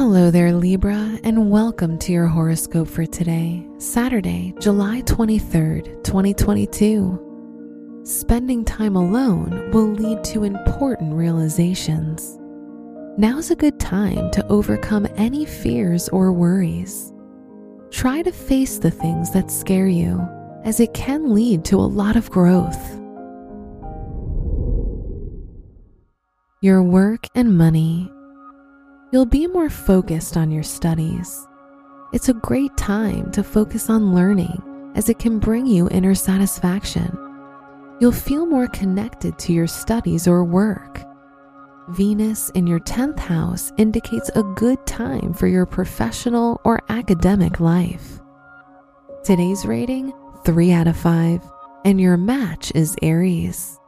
Hello there, Libra, and welcome to your horoscope for today, Saturday, July 23rd, 2022. Spending time alone will lead to important realizations. Now's a good time to overcome any fears or worries. Try to face the things that scare you, as it can lead to a lot of growth. Your work and money You'll be more focused on your studies. It's a great time to focus on learning as it can bring you inner satisfaction. You'll feel more connected to your studies or work. Venus in your 10th house indicates a good time for your professional or academic life. Today's rating 3 out of 5, and your match is Aries.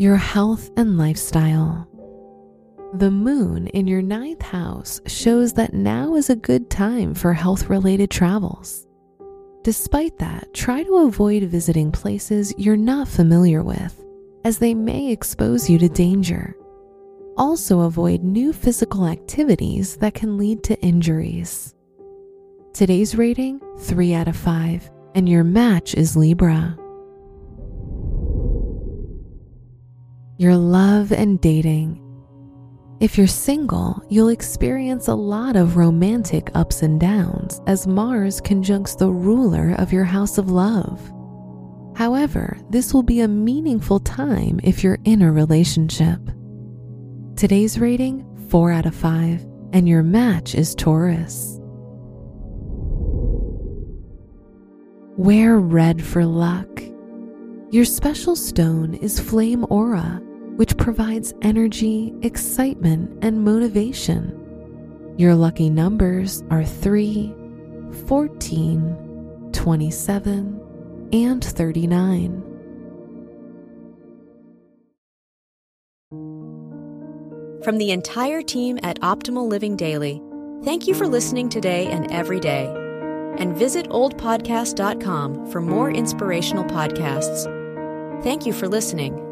Your health and lifestyle. The moon in your ninth house shows that now is a good time for health related travels. Despite that, try to avoid visiting places you're not familiar with, as they may expose you to danger. Also, avoid new physical activities that can lead to injuries. Today's rating 3 out of 5, and your match is Libra. Your love and dating. If you're single, you'll experience a lot of romantic ups and downs as Mars conjuncts the ruler of your house of love. However, this will be a meaningful time if you're in a relationship. Today's rating 4 out of 5, and your match is Taurus. Wear red for luck. Your special stone is Flame Aura which provides energy, excitement, and motivation. Your lucky numbers are 3, 14, 27, and 39. From the entire team at Optimal Living Daily, thank you for listening today and every day. And visit oldpodcast.com for more inspirational podcasts. Thank you for listening.